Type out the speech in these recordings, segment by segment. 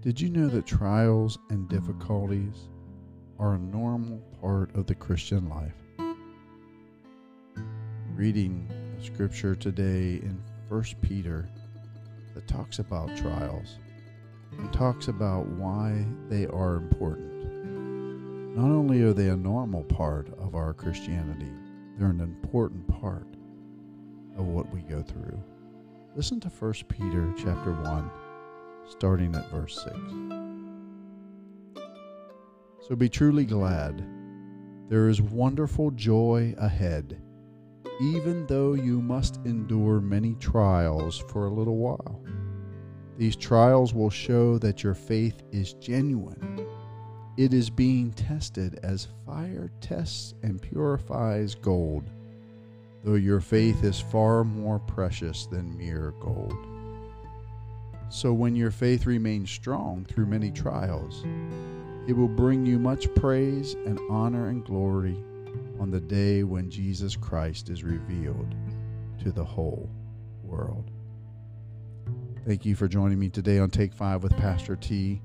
Did you know that trials and difficulties are a normal part of the Christian life? Reading a scripture today in 1 Peter that talks about trials and talks about why they are important. Not only are they a normal part of our Christianity, they're an important part of what we go through. Listen to 1 Peter chapter 1 starting at verse 6. So be truly glad. There is wonderful joy ahead, even though you must endure many trials for a little while. These trials will show that your faith is genuine. It is being tested as fire tests and purifies gold, though your faith is far more precious than mere gold. So when your faith remains strong through many trials, it will bring you much praise and honor and glory on the day when Jesus Christ is revealed to the whole world. Thank you for joining me today on Take Five with Pastor T.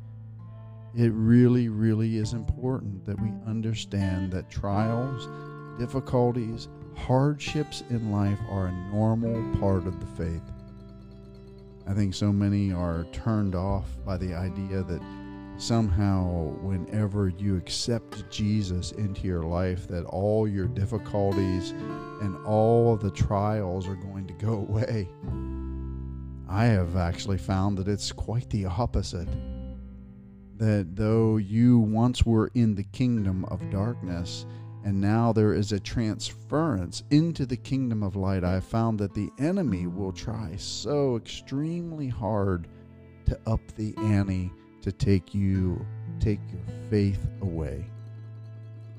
It really, really is important that we understand that trials, difficulties, hardships in life are a normal part of the faith. I think so many are turned off by the idea that somehow whenever you accept Jesus into your life that all your difficulties and all of the trials are going to go away. I have actually found that it's quite the opposite. That though you once were in the kingdom of darkness, and now there is a transference into the kingdom of light. I have found that the enemy will try so extremely hard to up the ante to take you, take your faith away.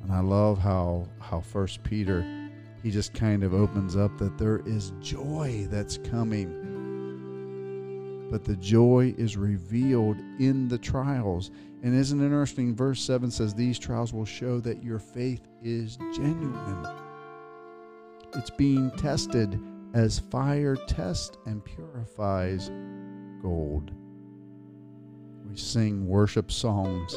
And I love how how First Peter, he just kind of opens up that there is joy that's coming but the joy is revealed in the trials. And isn't it interesting? Verse 7 says, These trials will show that your faith is genuine. It's being tested as fire tests and purifies gold. We sing worship songs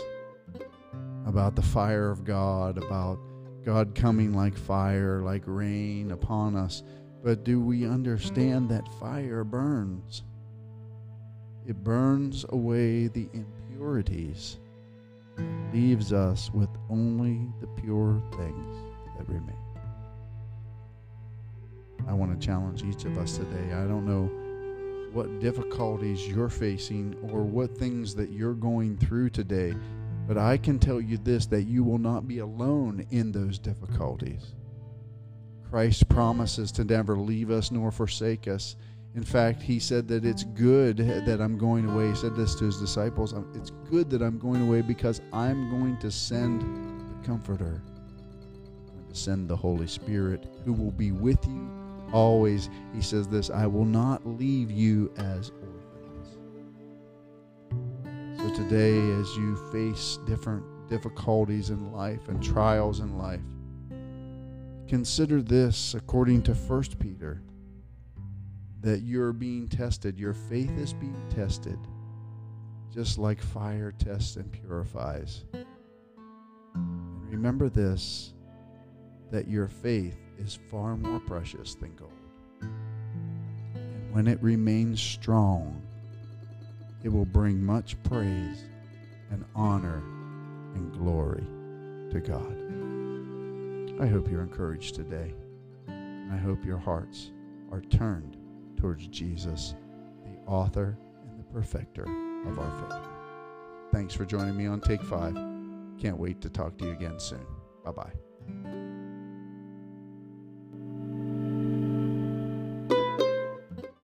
about the fire of God, about God coming like fire, like rain upon us. But do we understand that fire burns? It burns away the impurities, leaves us with only the pure things that remain. I want to challenge each of us today. I don't know what difficulties you're facing or what things that you're going through today, but I can tell you this that you will not be alone in those difficulties. Christ promises to never leave us nor forsake us. In fact, he said that it's good that I'm going away. He said this to his disciples It's good that I'm going away because I'm going to send the Comforter. I'm going to send the Holy Spirit who will be with you always. He says this I will not leave you as orphans. So today, as you face different difficulties in life and trials in life, consider this according to 1 Peter that you're being tested. Your faith is being tested, just like fire tests and purifies. And remember this that your faith is far more precious than gold. And when it remains strong, it will bring much praise and honor and glory to God. I hope you're encouraged today. I hope your hearts are turned towards Jesus, the author and the perfecter of our faith. Thanks for joining me on Take Five. Can't wait to talk to you again soon. Bye bye.